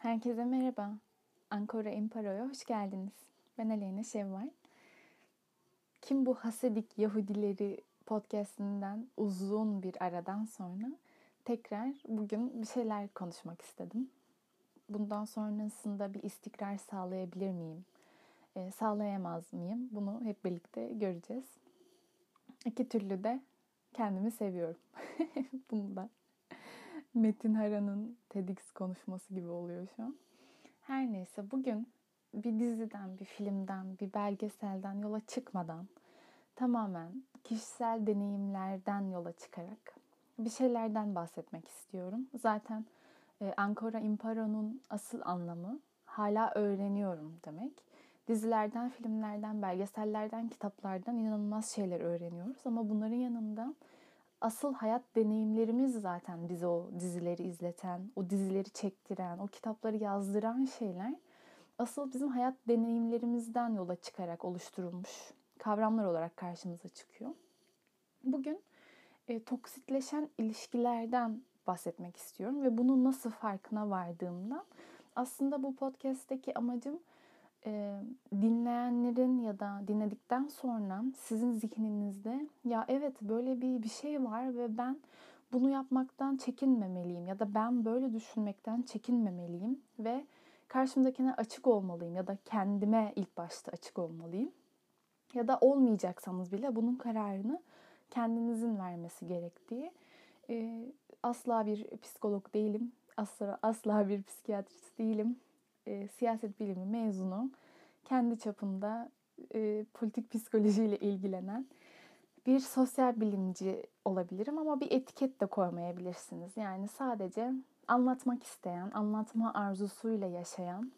Herkese merhaba. Ankara Impara'ya hoş geldiniz. Ben Aleyna Şevval. Kim bu Hasedik Yahudileri podcastinden uzun bir aradan sonra tekrar bugün bir şeyler konuşmak istedim. Bundan sonrasında bir istikrar sağlayabilir miyim? E, sağlayamaz mıyım? Bunu hep birlikte göreceğiz. İki türlü de kendimi seviyorum. Bunu da Metin Hara'nın TEDx konuşması gibi oluyor şu an. Her neyse bugün bir diziden, bir filmden, bir belgeselden yola çıkmadan tamamen kişisel deneyimlerden yola çıkarak bir şeylerden bahsetmek istiyorum. Zaten e, Ankara Impara'nın asıl anlamı hala öğreniyorum demek. Dizilerden, filmlerden, belgesellerden, kitaplardan inanılmaz şeyler öğreniyoruz ama bunların yanında asıl hayat deneyimlerimiz zaten bize o dizileri izleten, o dizileri çektiren, o kitapları yazdıran şeyler asıl bizim hayat deneyimlerimizden yola çıkarak oluşturulmuş kavramlar olarak karşımıza çıkıyor. Bugün e, toksitleşen ilişkilerden bahsetmek istiyorum ve bunun nasıl farkına vardığımdan. Aslında bu podcast'teki amacım e, dinleyenlerin ya da dinledikten sonra sizin zihninizde ya evet böyle bir bir şey var ve ben bunu yapmaktan çekinmemeliyim ya da ben böyle düşünmekten çekinmemeliyim ve karşımdakine açık olmalıyım ya da kendime ilk başta açık olmalıyım. Ya da olmayacaksanız bile bunun kararını kendinizin vermesi gerektiği. Ee, asla bir psikolog değilim. Asla, asla bir psikiyatrist değilim e, siyaset bilimi mezunu, kendi çapında e, politik psikolojiyle ilgilenen bir sosyal bilimci olabilirim ama bir etiket de koymayabilirsiniz. Yani sadece anlatmak isteyen, anlatma arzusuyla yaşayan,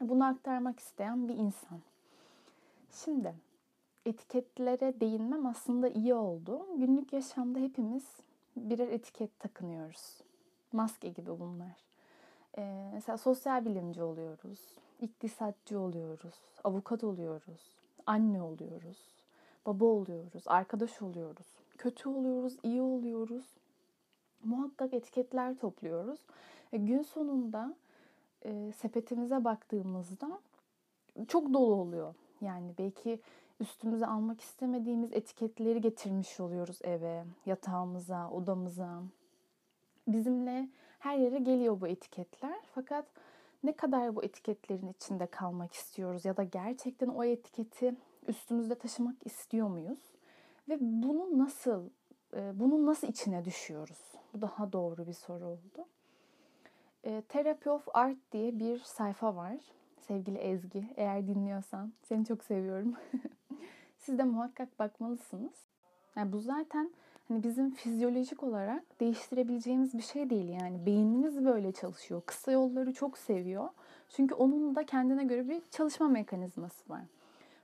bunu aktarmak isteyen bir insan. Şimdi etiketlere değinmem aslında iyi oldu. Günlük yaşamda hepimiz birer etiket takınıyoruz. Maske gibi bunlar. Ee, mesela sosyal bilimci oluyoruz, iktisatçı oluyoruz, avukat oluyoruz, anne oluyoruz, baba oluyoruz, arkadaş oluyoruz, kötü oluyoruz, iyi oluyoruz. Muhakkak etiketler topluyoruz. E, gün sonunda e, sepetimize baktığımızda çok dolu oluyor. Yani belki üstümüze almak istemediğimiz etiketleri getirmiş oluyoruz eve, yatağımıza, odamıza, bizimle her yere geliyor bu etiketler. Fakat ne kadar bu etiketlerin içinde kalmak istiyoruz ya da gerçekten o etiketi üstümüzde taşımak istiyor muyuz? Ve bunu nasıl e, bunun nasıl içine düşüyoruz? Bu daha doğru bir soru oldu. E, Therapy of Art diye bir sayfa var. Sevgili Ezgi, eğer dinliyorsan seni çok seviyorum. Siz de muhakkak bakmalısınız. Yani bu zaten hani bizim fizyolojik olarak değiştirebileceğimiz bir şey değil yani. Beynimiz böyle çalışıyor. Kısa yolları çok seviyor. Çünkü onun da kendine göre bir çalışma mekanizması var.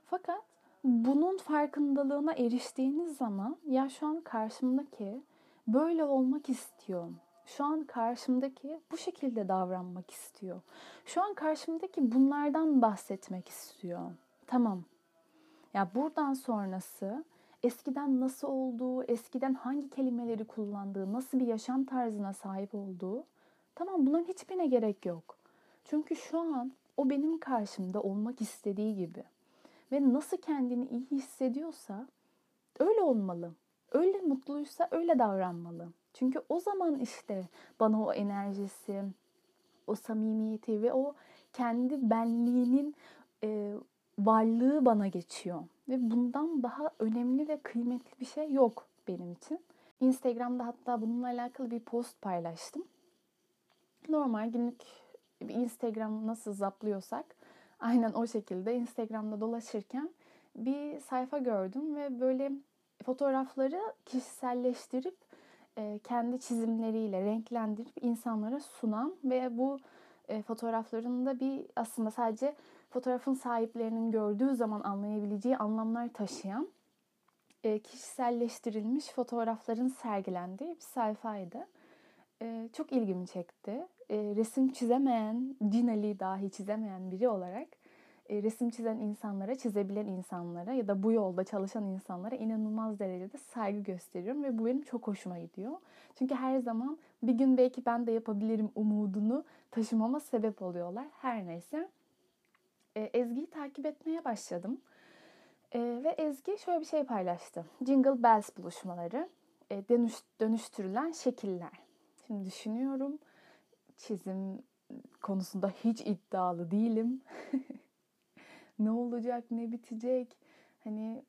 Fakat bunun farkındalığına eriştiğiniz zaman ya şu an karşımdaki böyle olmak istiyor. Şu an karşımdaki bu şekilde davranmak istiyor. Şu an karşımdaki bunlardan bahsetmek istiyor. Tamam. Ya buradan sonrası eskiden nasıl olduğu, eskiden hangi kelimeleri kullandığı, nasıl bir yaşam tarzına sahip olduğu. Tamam bunların hiçbirine gerek yok. Çünkü şu an o benim karşımda olmak istediği gibi. Ve nasıl kendini iyi hissediyorsa öyle olmalı. Öyle mutluysa öyle davranmalı. Çünkü o zaman işte bana o enerjisi, o samimiyeti ve o kendi benliğinin e, varlığı bana geçiyor. Ve bundan daha önemli ve kıymetli bir şey yok benim için. Instagram'da hatta bununla alakalı bir post paylaştım. Normal günlük Instagram nasıl zaplıyorsak aynen o şekilde Instagram'da dolaşırken bir sayfa gördüm ve böyle fotoğrafları kişiselleştirip e, kendi çizimleriyle renklendirip insanlara sunan ve bu e, fotoğraflarında bir aslında sadece fotoğrafın sahiplerinin gördüğü zaman anlayabileceği anlamlar taşıyan e, kişiselleştirilmiş fotoğrafların sergilendiği bir sayfaydı. E, çok ilgimi çekti. E, resim çizemeyen, Cinali dahi çizemeyen biri olarak e, resim çizen insanlara, çizebilen insanlara ya da bu yolda çalışan insanlara inanılmaz derecede saygı gösteriyorum ve bu benim çok hoşuma gidiyor. Çünkü her zaman bir gün belki ben de yapabilirim umudunu taşımama sebep oluyorlar. Her neyse. E, Ezgi'yi takip etmeye başladım. E, ve Ezgi şöyle bir şey paylaştı. Jingle Bells buluşmaları, e, dönüş, dönüştürülen şekiller. Şimdi düşünüyorum, çizim konusunda hiç iddialı değilim. ne olacak, ne bitecek? Hani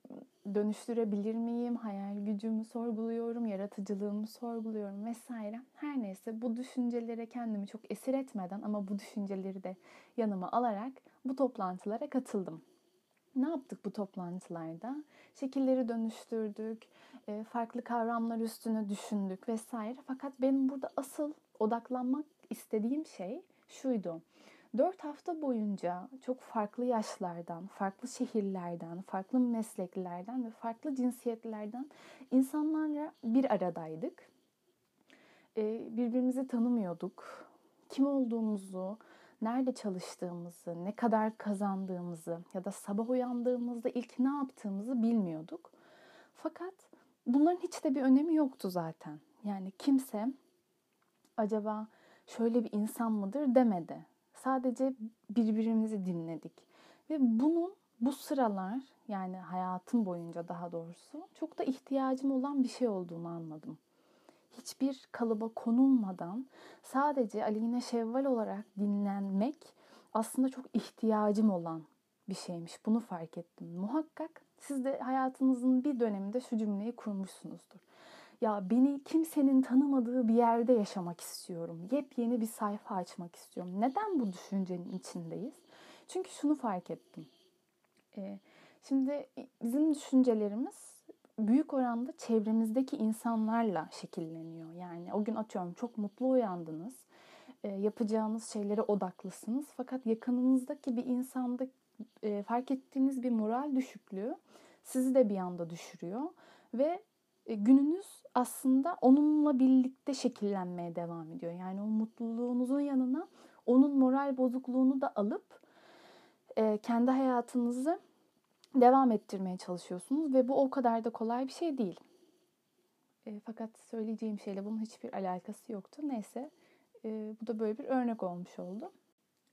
dönüştürebilir miyim? Hayal gücümü sorguluyorum, yaratıcılığımı sorguluyorum vesaire. Her neyse bu düşüncelere kendimi çok esir etmeden ama bu düşünceleri de yanıma alarak bu toplantılara katıldım. Ne yaptık bu toplantılarda? Şekilleri dönüştürdük, e, farklı kavramlar üstüne düşündük vesaire. Fakat benim burada asıl odaklanmak istediğim şey şuydu. Dört hafta boyunca çok farklı yaşlardan, farklı şehirlerden, farklı mesleklerden ve farklı cinsiyetlerden insanlarla bir aradaydık. E, birbirimizi tanımıyorduk. Kim olduğumuzu, nerede çalıştığımızı, ne kadar kazandığımızı ya da sabah uyandığımızda ilk ne yaptığımızı bilmiyorduk. Fakat bunların hiç de bir önemi yoktu zaten. Yani kimse acaba şöyle bir insan mıdır demedi. Sadece birbirimizi dinledik. Ve bunun bu sıralar yani hayatım boyunca daha doğrusu çok da ihtiyacım olan bir şey olduğunu anladım hiçbir kalıba konulmadan sadece Aleyna Şevval olarak dinlenmek aslında çok ihtiyacım olan bir şeymiş. Bunu fark ettim. Muhakkak siz de hayatınızın bir döneminde şu cümleyi kurmuşsunuzdur. Ya beni kimsenin tanımadığı bir yerde yaşamak istiyorum. Yepyeni bir sayfa açmak istiyorum. Neden bu düşüncenin içindeyiz? Çünkü şunu fark ettim. Ee, şimdi bizim düşüncelerimiz büyük oranda çevremizdeki insanlarla şekilleniyor. Yani o gün atıyorum çok mutlu uyandınız. E, yapacağınız şeylere odaklısınız. Fakat yakınınızdaki bir insanda e, fark ettiğiniz bir moral düşüklüğü sizi de bir anda düşürüyor. Ve e, gününüz aslında onunla birlikte şekillenmeye devam ediyor. Yani o mutluluğunuzun yanına onun moral bozukluğunu da alıp kendi hayatınızı devam ettirmeye çalışıyorsunuz ve bu o kadar da kolay bir şey değil. E, fakat söyleyeceğim şeyle bunun hiçbir alakası yoktu. Neyse e, bu da böyle bir örnek olmuş oldu.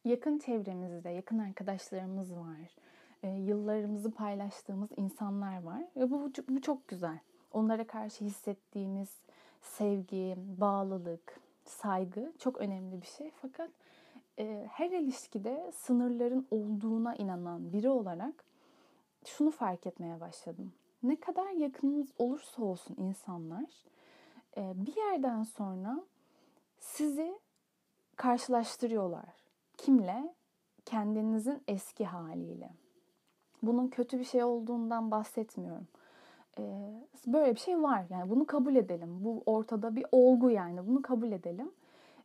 Yakın çevremizde yakın arkadaşlarımız var. E, yıllarımızı paylaştığımız insanlar var. Ve bu, bu çok güzel. Onlara karşı hissettiğimiz sevgi, bağlılık, saygı çok önemli bir şey. Fakat e, her ilişkide sınırların olduğuna inanan biri olarak şunu fark etmeye başladım. Ne kadar yakınınız olursa olsun insanlar e, bir yerden sonra sizi karşılaştırıyorlar. Kimle? Kendinizin eski haliyle. Bunun kötü bir şey olduğundan bahsetmiyorum. E, böyle bir şey var. Yani bunu kabul edelim. Bu ortada bir olgu yani. Bunu kabul edelim.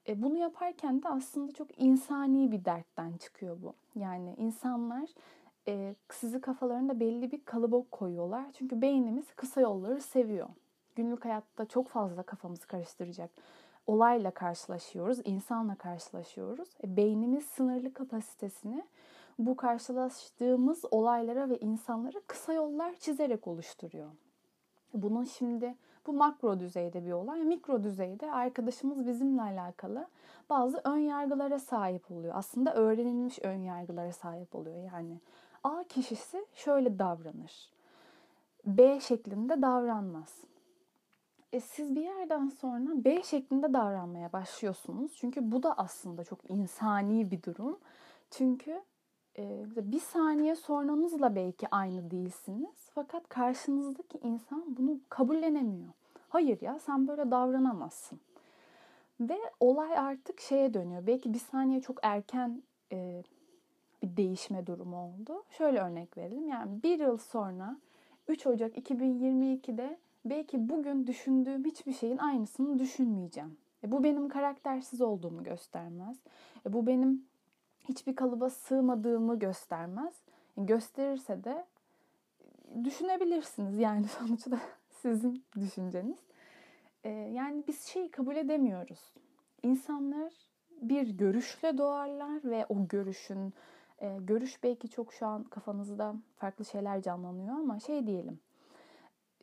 E, bunu yaparken de aslında çok insani bir dertten çıkıyor bu. Yani insanlar e, sizi kafalarında belli bir kalıba koyuyorlar. Çünkü beynimiz kısa yolları seviyor. Günlük hayatta çok fazla kafamızı karıştıracak olayla karşılaşıyoruz, insanla karşılaşıyoruz. E, beynimiz sınırlı kapasitesini bu karşılaştığımız olaylara ve insanlara kısa yollar çizerek oluşturuyor. Bunun şimdi bu makro düzeyde bir olay. Mikro düzeyde arkadaşımız bizimle alakalı bazı ön yargılara sahip oluyor. Aslında öğrenilmiş ön yargılara sahip oluyor. Yani A kişisi şöyle davranır. B şeklinde davranmaz. E siz bir yerden sonra B şeklinde davranmaya başlıyorsunuz. Çünkü bu da aslında çok insani bir durum. Çünkü bir saniye sonranızla belki aynı değilsiniz. Fakat karşınızdaki insan bunu kabullenemiyor. Hayır ya sen böyle davranamazsın. Ve olay artık şeye dönüyor. Belki bir saniye çok erken e, bir değişme durumu oldu. Şöyle örnek verelim. Yani bir yıl sonra 3 Ocak 2022'de belki bugün düşündüğüm hiçbir şeyin aynısını düşünmeyeceğim. E bu benim karaktersiz olduğumu göstermez. E bu benim hiçbir kalıba sığmadığımı göstermez. E gösterirse de düşünebilirsiniz. Yani sonuçta sizin düşünceniz. E yani biz şeyi kabul edemiyoruz. İnsanlar bir görüşle doğarlar ve o görüşün E, görüş belki çok şu an kafanızda farklı şeyler canlanıyor ama şey diyelim.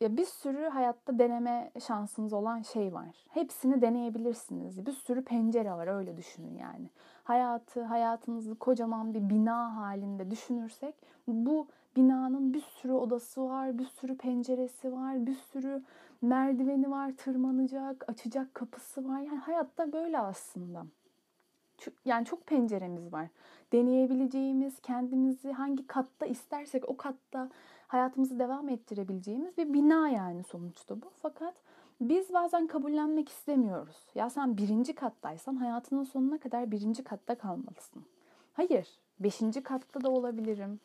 Ya bir sürü hayatta deneme şansınız olan şey var. Hepsini deneyebilirsiniz. Bir sürü pencere var öyle düşünün yani. Hayatı, hayatınızı kocaman bir bina halinde düşünürsek bu binanın bir sürü odası var, bir sürü penceresi var, bir sürü merdiveni var, tırmanacak, açacak kapısı var. Yani hayatta böyle aslında. Yani çok penceremiz var. Deneyebileceğimiz, kendimizi hangi katta istersek o katta hayatımızı devam ettirebileceğimiz bir bina yani sonuçta bu. Fakat biz bazen kabullenmek istemiyoruz. Ya sen birinci kattaysan hayatının sonuna kadar birinci katta kalmalısın. Hayır, beşinci katta da olabilirim.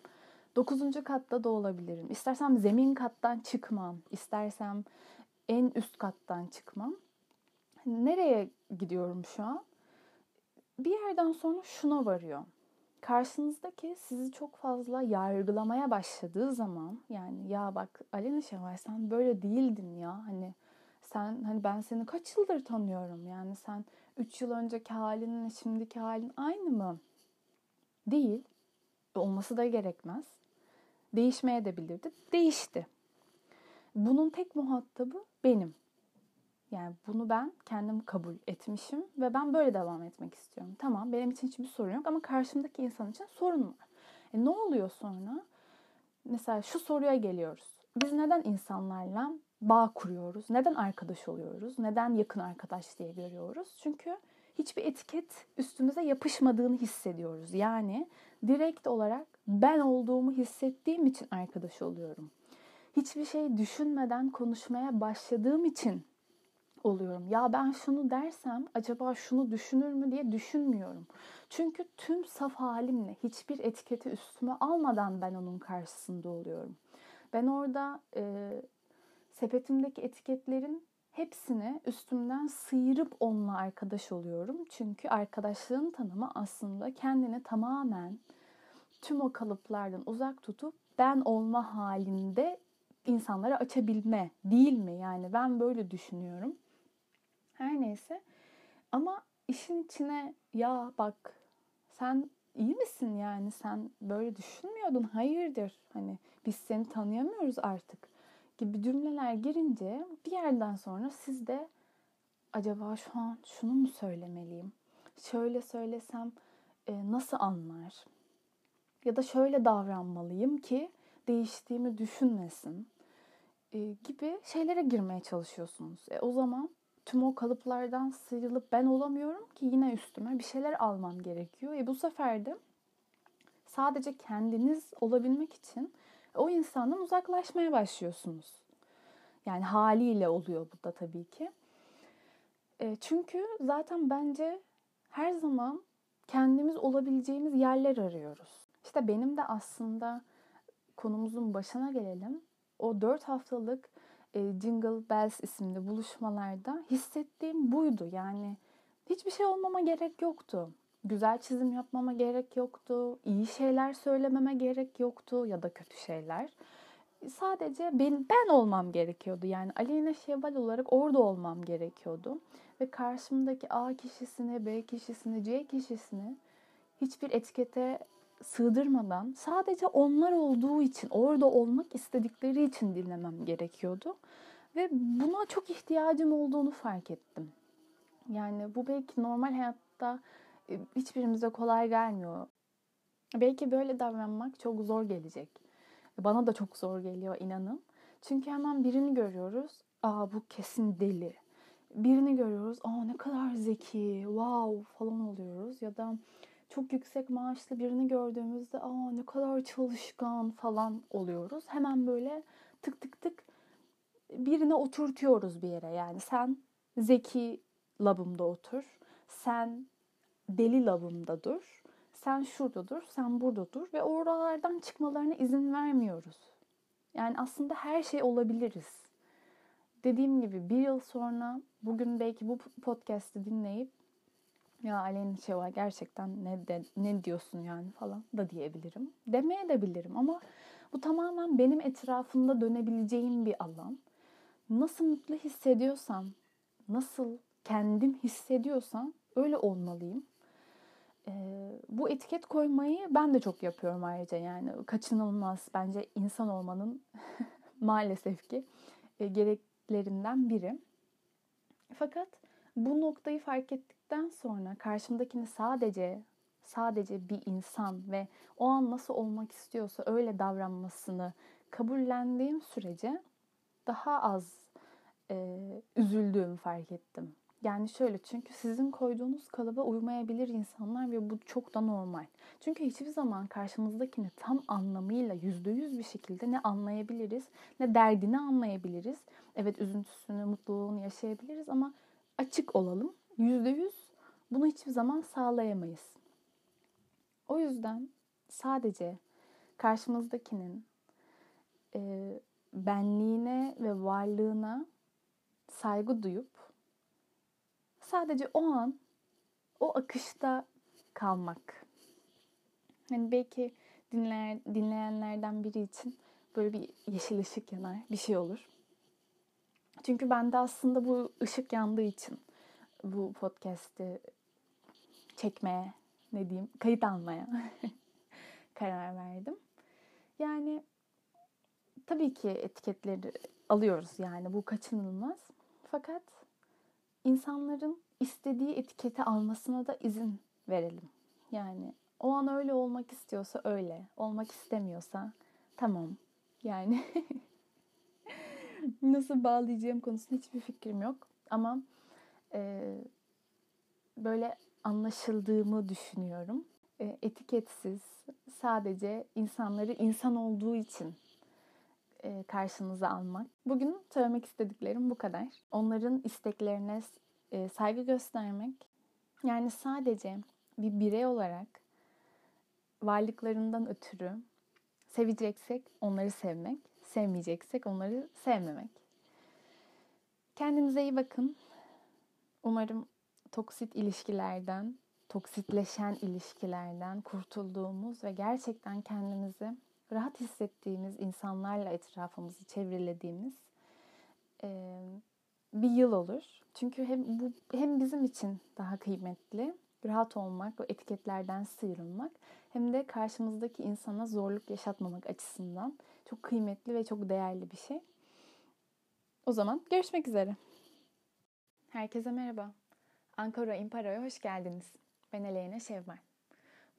Dokuzuncu katta da olabilirim. İstersem zemin kattan çıkmam. istersem en üst kattan çıkmam. Nereye gidiyorum şu an? Bir yerden sonra şuna varıyor. Karşınızdaki sizi çok fazla yargılamaya başladığı zaman yani ya bak Alena Şevval sen böyle değildin ya hani sen hani ben seni kaç yıldır tanıyorum yani sen 3 yıl önceki halinle şimdiki halin aynı mı? Değil. Olması da gerekmez. Değişmeye de bilirdi. Değişti. Bunun tek muhatabı benim. Yani bunu ben kendim kabul etmişim ve ben böyle devam etmek istiyorum. Tamam benim için hiçbir sorun yok ama karşımdaki insan için sorun var. E ne oluyor sonra? Mesela şu soruya geliyoruz. Biz neden insanlarla bağ kuruyoruz? Neden arkadaş oluyoruz? Neden yakın arkadaş diye görüyoruz? Çünkü hiçbir etiket üstümüze yapışmadığını hissediyoruz. Yani direkt olarak ben olduğumu hissettiğim için arkadaş oluyorum. Hiçbir şey düşünmeden konuşmaya başladığım için oluyorum. Ya ben şunu dersem acaba şunu düşünür mü diye düşünmüyorum. Çünkü tüm saf halimle hiçbir etiketi üstüme almadan ben onun karşısında oluyorum. Ben orada e, sepetimdeki etiketlerin hepsini üstümden sıyırıp onunla arkadaş oluyorum. Çünkü arkadaşlığın tanımı aslında kendini tamamen tüm o kalıplardan uzak tutup ben olma halinde insanlara açabilme değil mi? Yani ben böyle düşünüyorum. Her neyse. Ama işin içine ya bak sen iyi misin yani sen böyle düşünmüyordun hayırdır hani biz seni tanıyamıyoruz artık gibi cümleler girince bir yerden sonra siz de acaba şu an şunu mu söylemeliyim? Şöyle söylesem e, nasıl anlar? Ya da şöyle davranmalıyım ki değiştiğimi düşünmesin e, gibi şeylere girmeye çalışıyorsunuz. E, o zaman tüm o kalıplardan sıyrılıp ben olamıyorum ki yine üstüme bir şeyler almam gerekiyor. E bu sefer de sadece kendiniz olabilmek için o insandan uzaklaşmaya başlıyorsunuz. Yani haliyle oluyor bu da tabii ki. E, çünkü zaten bence her zaman kendimiz olabileceğimiz yerler arıyoruz. İşte benim de aslında konumuzun başına gelelim. O dört haftalık Jingle Bells isimli buluşmalarda hissettiğim buydu. Yani hiçbir şey olmama gerek yoktu. Güzel çizim yapmama gerek yoktu. iyi şeyler söylememe gerek yoktu ya da kötü şeyler. Sadece ben, ben olmam gerekiyordu. Yani Aleyna Şevval olarak orada olmam gerekiyordu. Ve karşımdaki A kişisini, B kişisini, C kişisini hiçbir etikete sığdırmadan sadece onlar olduğu için, orada olmak istedikleri için dinlemem gerekiyordu. Ve buna çok ihtiyacım olduğunu fark ettim. Yani bu belki normal hayatta e, hiçbirimize kolay gelmiyor. Belki böyle davranmak çok zor gelecek. Bana da çok zor geliyor inanın. Çünkü hemen birini görüyoruz. Aa bu kesin deli. Birini görüyoruz. Aa ne kadar zeki. Wow falan oluyoruz. Ya da çok yüksek maaşlı birini gördüğümüzde aa ne kadar çalışkan falan oluyoruz. Hemen böyle tık tık tık birine oturtuyoruz bir yere. Yani sen zeki labımda otur. Sen deli labımda dur. Sen şurada dur, sen burada dur ve oralardan çıkmalarına izin vermiyoruz. Yani aslında her şey olabiliriz. Dediğim gibi bir yıl sonra bugün belki bu podcast'i dinleyip ya Aleyna Şevval gerçekten ne de, ne diyorsun yani falan da diyebilirim. Demeye de bilirim ama bu tamamen benim etrafımda dönebileceğim bir alan. Nasıl mutlu hissediyorsam, nasıl kendim hissediyorsam öyle olmalıyım. Ee, bu etiket koymayı ben de çok yapıyorum ayrıca yani kaçınılmaz bence insan olmanın maalesef ki e, gereklerinden biri. Fakat bu noktayı fark ettikten sonra karşımdakini sadece sadece bir insan ve o an nasıl olmak istiyorsa öyle davranmasını kabullendiğim sürece daha az e, üzüldüğümü fark ettim. Yani şöyle çünkü sizin koyduğunuz kalıba uymayabilir insanlar ve bu çok da normal. Çünkü hiçbir zaman karşımızdakini tam anlamıyla yüzde yüz bir şekilde ne anlayabiliriz ne derdini anlayabiliriz. Evet üzüntüsünü, mutluluğunu yaşayabiliriz ama açık olalım. Yüzde yüz bunu hiçbir zaman sağlayamayız. O yüzden sadece karşımızdakinin e, benliğine ve varlığına saygı duyup sadece o an o akışta kalmak. Hani belki dinleyen, dinleyenlerden biri için böyle bir yeşil ışık yanar, bir şey olur. Çünkü ben de aslında bu ışık yandığı için bu podcast'i çekmeye, ne diyeyim, kayıt almaya karar verdim. Yani tabii ki etiketleri alıyoruz yani bu kaçınılmaz. Fakat insanların istediği etiketi almasına da izin verelim. Yani o an öyle olmak istiyorsa öyle, olmak istemiyorsa tamam. Yani nasıl bağlayacağım konusunda hiçbir fikrim yok. Ama e, böyle anlaşıldığımı düşünüyorum. E, etiketsiz, sadece insanları insan olduğu için e, karşınıza almak. Bugün söylemek istediklerim bu kadar. Onların isteklerine e, saygı göstermek. Yani sadece bir birey olarak varlıklarından ötürü seveceksek onları sevmek, sevmeyeceksek onları sevmemek. Kendinize iyi bakın. Umarım toksit ilişkilerden, toksitleşen ilişkilerden kurtulduğumuz ve gerçekten kendimizi rahat hissettiğimiz insanlarla etrafımızı çevrelediğimiz e, bir yıl olur. Çünkü hem bu hem bizim için daha kıymetli, rahat olmak, o etiketlerden sıyrılmak hem de karşımızdaki insana zorluk yaşatmamak açısından çok kıymetli ve çok değerli bir şey. O zaman görüşmek üzere. Herkese merhaba. Ankara Impara'ya hoş geldiniz. Ben Eleyna Şevval.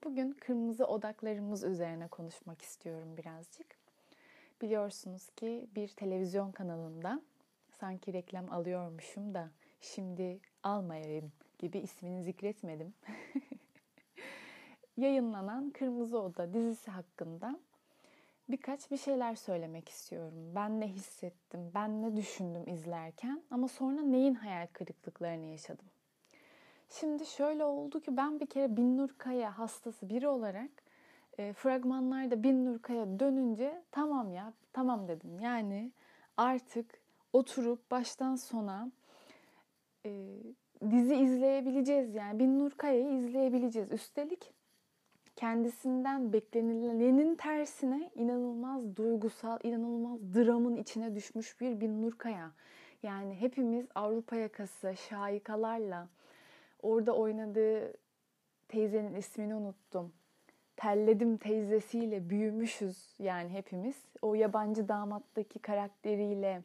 Bugün kırmızı odaklarımız üzerine konuşmak istiyorum birazcık. Biliyorsunuz ki bir televizyon kanalında sanki reklam alıyormuşum da şimdi almayayım gibi ismini zikretmedim. Yayınlanan Kırmızı Oda dizisi hakkında birkaç bir şeyler söylemek istiyorum. Ben ne hissettim, ben ne düşündüm izlerken ama sonra neyin hayal kırıklıklarını yaşadım. Şimdi şöyle oldu ki ben bir kere Binnur Kaya hastası biri olarak e, fragmanlarda Binnur Kaya dönünce tamam ya tamam dedim. Yani artık oturup baştan sona e, dizi izleyebileceğiz yani Binnur Kaya'yı izleyebileceğiz. Üstelik kendisinden beklenilenin tersine inanılmaz duygusal, inanılmaz dramın içine düşmüş bir Binnur Kaya. Yani hepimiz Avrupa yakası şahikalarla Orada oynadığı teyzenin ismini unuttum. Telledim teyzesiyle büyümüşüz yani hepimiz. O yabancı damattaki karakteriyle,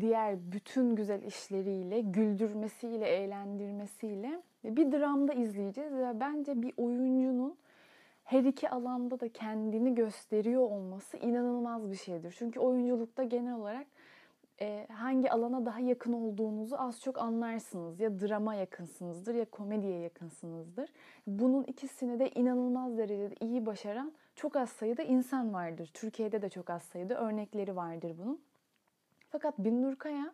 diğer bütün güzel işleriyle, güldürmesiyle, eğlendirmesiyle bir dramda izleyeceğiz ve bence bir oyuncunun her iki alanda da kendini gösteriyor olması inanılmaz bir şeydir. Çünkü oyunculukta genel olarak e, hangi alana daha yakın olduğunuzu az çok anlarsınız. Ya drama yakınsınızdır ya komediye yakınsınızdır. Bunun ikisini de inanılmaz derecede iyi başaran çok az sayıda insan vardır. Türkiye'de de çok az sayıda örnekleri vardır bunun. Fakat Binnur Kaya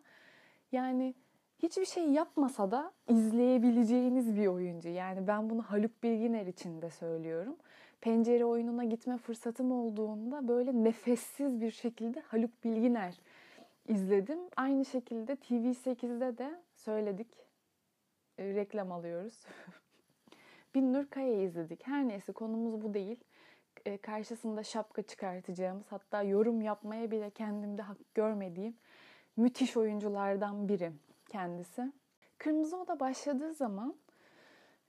yani hiçbir şey yapmasa da izleyebileceğiniz bir oyuncu. Yani ben bunu Haluk Bilginer için de söylüyorum. Pencere oyununa gitme fırsatım olduğunda böyle nefessiz bir şekilde Haluk Bilginer izledim. Aynı şekilde TV8'de de söyledik. E, reklam alıyoruz. Binnur Kaya'yı izledik. Her neyse konumuz bu değil. E, karşısında şapka çıkartacağımız hatta yorum yapmaya bile kendimde hak görmediğim müthiş oyunculardan biri kendisi. Kırmızı Oda başladığı zaman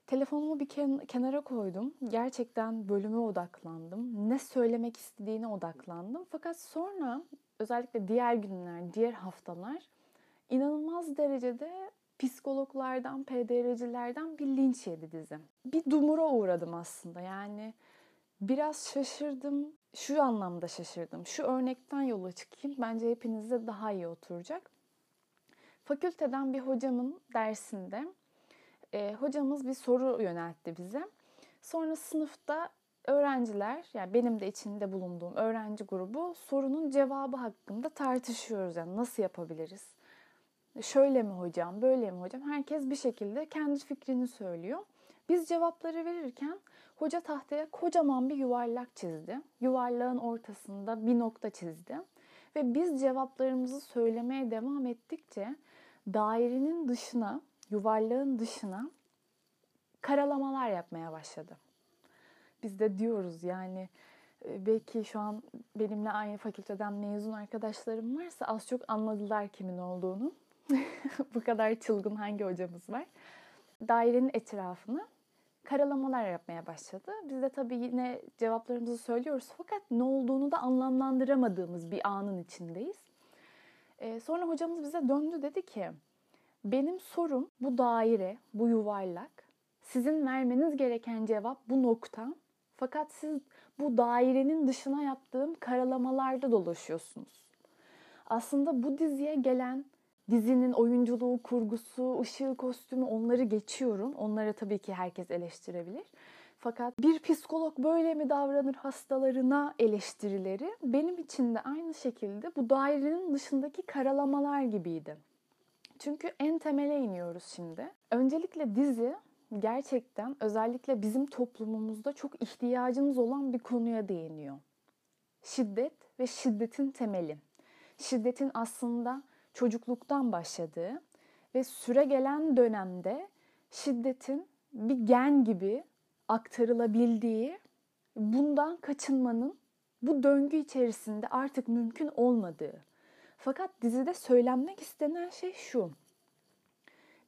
Telefonumu bir kenara koydum. Gerçekten bölüme odaklandım. Ne söylemek istediğine odaklandım. Fakat sonra özellikle diğer günler, diğer haftalar inanılmaz derecede psikologlardan, PDR'cilerden bir linç yedi dizim. Bir dumura uğradım aslında. Yani biraz şaşırdım. Şu anlamda şaşırdım. Şu örnekten yola çıkayım. Bence hepinize daha iyi oturacak. Fakülteden bir hocamın dersinde e, hocamız bir soru yöneltti bize. Sonra sınıfta öğrenciler, yani benim de içinde bulunduğum öğrenci grubu sorunun cevabı hakkında tartışıyoruz. Yani nasıl yapabiliriz? Şöyle mi hocam, böyle mi hocam? Herkes bir şekilde kendi fikrini söylüyor. Biz cevapları verirken hoca tahtaya kocaman bir yuvarlak çizdi. Yuvarlağın ortasında bir nokta çizdi. Ve biz cevaplarımızı söylemeye devam ettikçe dairenin dışına, yuvarlağın dışına karalamalar yapmaya başladı. Biz de diyoruz yani e, belki şu an benimle aynı fakülteden mezun arkadaşlarım varsa az çok anladılar kimin olduğunu. Bu kadar çılgın hangi hocamız var. Dairenin etrafını karalamalar yapmaya başladı. Biz de tabii yine cevaplarımızı söylüyoruz fakat ne olduğunu da anlamlandıramadığımız bir anın içindeyiz. Ee, sonra hocamız bize döndü dedi ki benim sorum bu daire, bu yuvarlak. Sizin vermeniz gereken cevap bu nokta. Fakat siz bu dairenin dışına yaptığım karalamalarda dolaşıyorsunuz. Aslında bu diziye gelen dizinin oyunculuğu, kurgusu, ışığı, kostümü onları geçiyorum. Onları tabii ki herkes eleştirebilir. Fakat bir psikolog böyle mi davranır hastalarına eleştirileri benim için de aynı şekilde bu dairenin dışındaki karalamalar gibiydi. Çünkü en temele iniyoruz şimdi. Öncelikle dizi gerçekten özellikle bizim toplumumuzda çok ihtiyacımız olan bir konuya değiniyor. Şiddet ve şiddetin temeli. Şiddetin aslında çocukluktan başladığı ve süre gelen dönemde şiddetin bir gen gibi aktarılabildiği, bundan kaçınmanın bu döngü içerisinde artık mümkün olmadığı. Fakat dizide söylenmek istenen şey şu.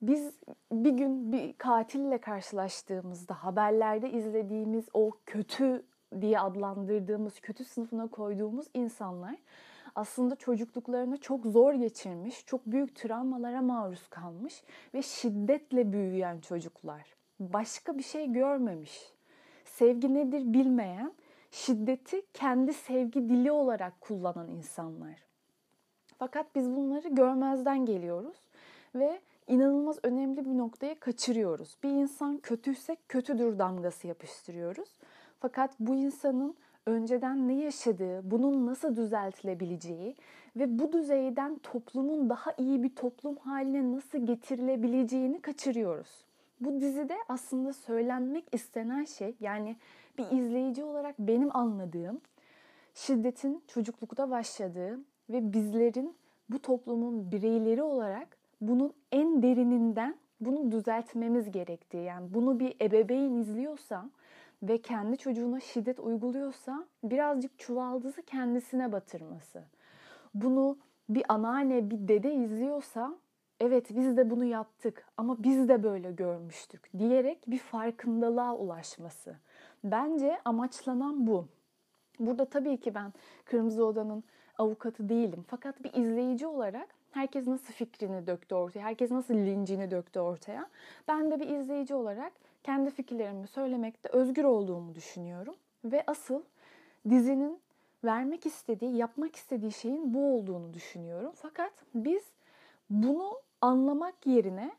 Biz bir gün bir katille karşılaştığımızda haberlerde izlediğimiz o kötü diye adlandırdığımız, kötü sınıfına koyduğumuz insanlar aslında çocukluklarını çok zor geçirmiş, çok büyük travmalara maruz kalmış ve şiddetle büyüyen çocuklar. Başka bir şey görmemiş. Sevgi nedir bilmeyen, şiddeti kendi sevgi dili olarak kullanan insanlar. Fakat biz bunları görmezden geliyoruz ve inanılmaz önemli bir noktaya kaçırıyoruz. Bir insan kötüyse kötüdür damgası yapıştırıyoruz. Fakat bu insanın önceden ne yaşadığı, bunun nasıl düzeltilebileceği ve bu düzeyden toplumun daha iyi bir toplum haline nasıl getirilebileceğini kaçırıyoruz. Bu dizide aslında söylenmek istenen şey yani bir izleyici olarak benim anladığım şiddetin çocuklukta başladığı ve bizlerin bu toplumun bireyleri olarak bunun en derininden bunu düzeltmemiz gerektiği. Yani bunu bir ebeveyn izliyorsa ve kendi çocuğuna şiddet uyguluyorsa birazcık çuvaldızı kendisine batırması. Bunu bir anneanne, bir dede izliyorsa evet biz de bunu yaptık ama biz de böyle görmüştük diyerek bir farkındalığa ulaşması. Bence amaçlanan bu. Burada tabii ki ben Kırmızı Oda'nın avukatı değilim. Fakat bir izleyici olarak herkes nasıl fikrini döktü ortaya, herkes nasıl lincini döktü ortaya. Ben de bir izleyici olarak kendi fikirlerimi söylemekte özgür olduğumu düşünüyorum. Ve asıl dizinin vermek istediği, yapmak istediği şeyin bu olduğunu düşünüyorum. Fakat biz bunu anlamak yerine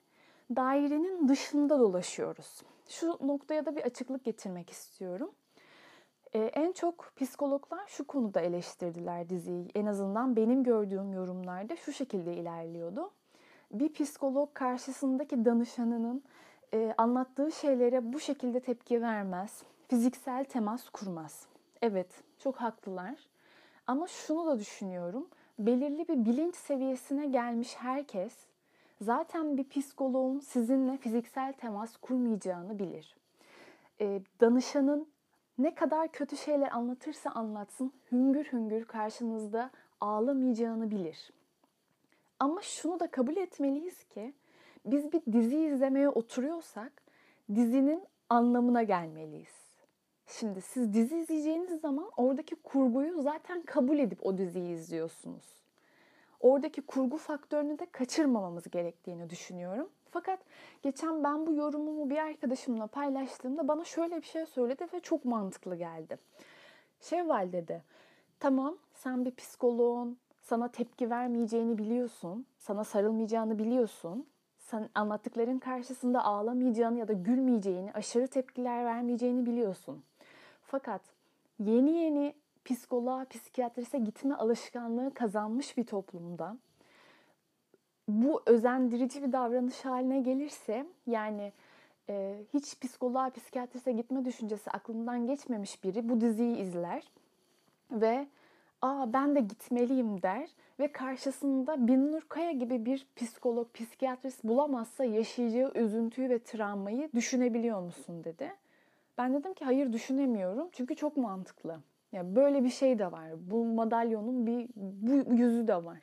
dairenin dışında dolaşıyoruz. Şu noktaya da bir açıklık getirmek istiyorum. Ee, en çok psikologlar şu konuda eleştirdiler diziyi. En azından benim gördüğüm yorumlarda şu şekilde ilerliyordu. Bir psikolog karşısındaki danışanının e, anlattığı şeylere bu şekilde tepki vermez. Fiziksel temas kurmaz. Evet, çok haklılar. Ama şunu da düşünüyorum. Belirli bir bilinç seviyesine gelmiş herkes zaten bir psikoloğun sizinle fiziksel temas kurmayacağını bilir. E, danışanın ne kadar kötü şeyler anlatırsa anlatsın hüngür hüngür karşınızda ağlamayacağını bilir. Ama şunu da kabul etmeliyiz ki biz bir dizi izlemeye oturuyorsak dizinin anlamına gelmeliyiz. Şimdi siz dizi izleyeceğiniz zaman oradaki kurguyu zaten kabul edip o diziyi izliyorsunuz. Oradaki kurgu faktörünü de kaçırmamamız gerektiğini düşünüyorum. Fakat geçen ben bu yorumumu bir arkadaşımla paylaştığımda bana şöyle bir şey söyledi ve çok mantıklı geldi. Şevval dedi, tamam sen bir psikoloğun, sana tepki vermeyeceğini biliyorsun, sana sarılmayacağını biliyorsun. Sen anlattıkların karşısında ağlamayacağını ya da gülmeyeceğini, aşırı tepkiler vermeyeceğini biliyorsun. Fakat yeni yeni psikoloğa, psikiyatrise gitme alışkanlığı kazanmış bir toplumda bu özendirici bir davranış haline gelirse yani e, hiç psikoloğa, psikiyatrise gitme düşüncesi aklından geçmemiş biri bu diziyi izler ve aa ben de gitmeliyim der ve karşısında Binnur Kaya gibi bir psikolog, psikiyatrist bulamazsa yaşayacağı üzüntüyü ve travmayı düşünebiliyor musun dedi. Ben dedim ki hayır düşünemiyorum çünkü çok mantıklı. Yani böyle bir şey de var. Bu madalyonun bir bu yüzü de var.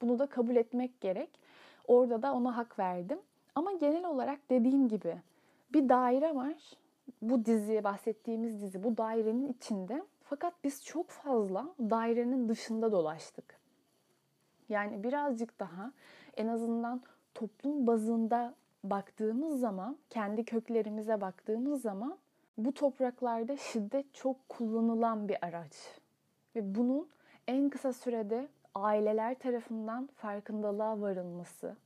Bunu da kabul etmek gerek. Orada da ona hak verdim. Ama genel olarak dediğim gibi bir daire var. Bu diziye bahsettiğimiz dizi bu dairenin içinde. Fakat biz çok fazla dairenin dışında dolaştık. Yani birazcık daha en azından toplum bazında baktığımız zaman, kendi köklerimize baktığımız zaman bu topraklarda şiddet çok kullanılan bir araç. Ve bunun en kısa sürede aileler tarafından farkındalığa varılması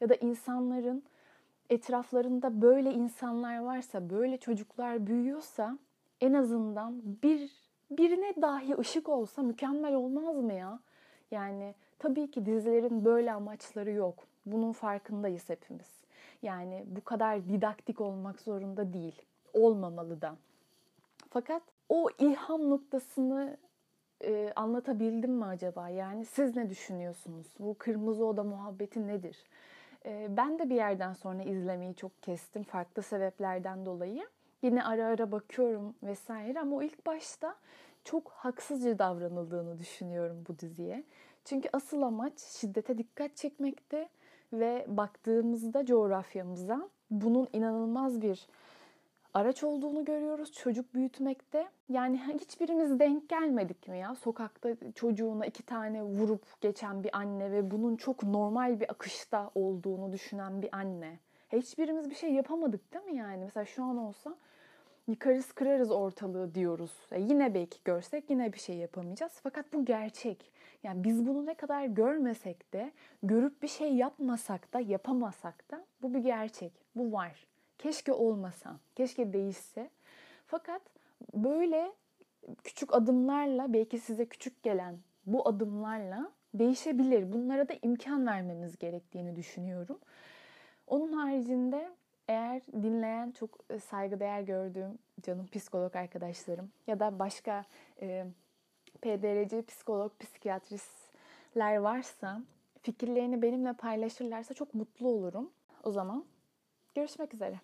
ya da insanların etraflarında böyle insanlar varsa, böyle çocuklar büyüyorsa en azından bir birine dahi ışık olsa mükemmel olmaz mı ya? Yani tabii ki dizilerin böyle amaçları yok. Bunun farkındayız hepimiz. Yani bu kadar didaktik olmak zorunda değil. Olmamalı da. Fakat o ilham noktasını e, anlatabildim mi acaba? Yani siz ne düşünüyorsunuz? Bu kırmızı oda muhabbeti nedir? E, ben de bir yerden sonra izlemeyi çok kestim farklı sebeplerden dolayı. Yine ara ara bakıyorum vesaire ama o ilk başta çok haksızca davranıldığını düşünüyorum bu diziye. Çünkü asıl amaç şiddete dikkat çekmekte ve baktığımızda coğrafyamıza bunun inanılmaz bir araç olduğunu görüyoruz çocuk büyütmekte. Yani hiçbirimiz denk gelmedik mi ya? Sokakta çocuğuna iki tane vurup geçen bir anne ve bunun çok normal bir akışta olduğunu düşünen bir anne. Hiçbirimiz bir şey yapamadık değil mi yani? Mesela şu an olsa yıkarız kırarız ortalığı diyoruz. Yani yine belki görsek yine bir şey yapamayacağız. Fakat bu gerçek. Yani biz bunu ne kadar görmesek de, görüp bir şey yapmasak da, yapamasak da bu bir gerçek. Bu var. Keşke olmasa, keşke değişse. Fakat böyle küçük adımlarla, belki size küçük gelen bu adımlarla değişebilir. Bunlara da imkan vermemiz gerektiğini düşünüyorum. Onun haricinde eğer dinleyen çok e, saygıdeğer gördüğüm canım psikolog arkadaşlarım ya da başka e, PDRC psikolog, psikiyatristler varsa fikirlerini benimle paylaşırlarsa çok mutlu olurum. O zaman görüşmek üzere.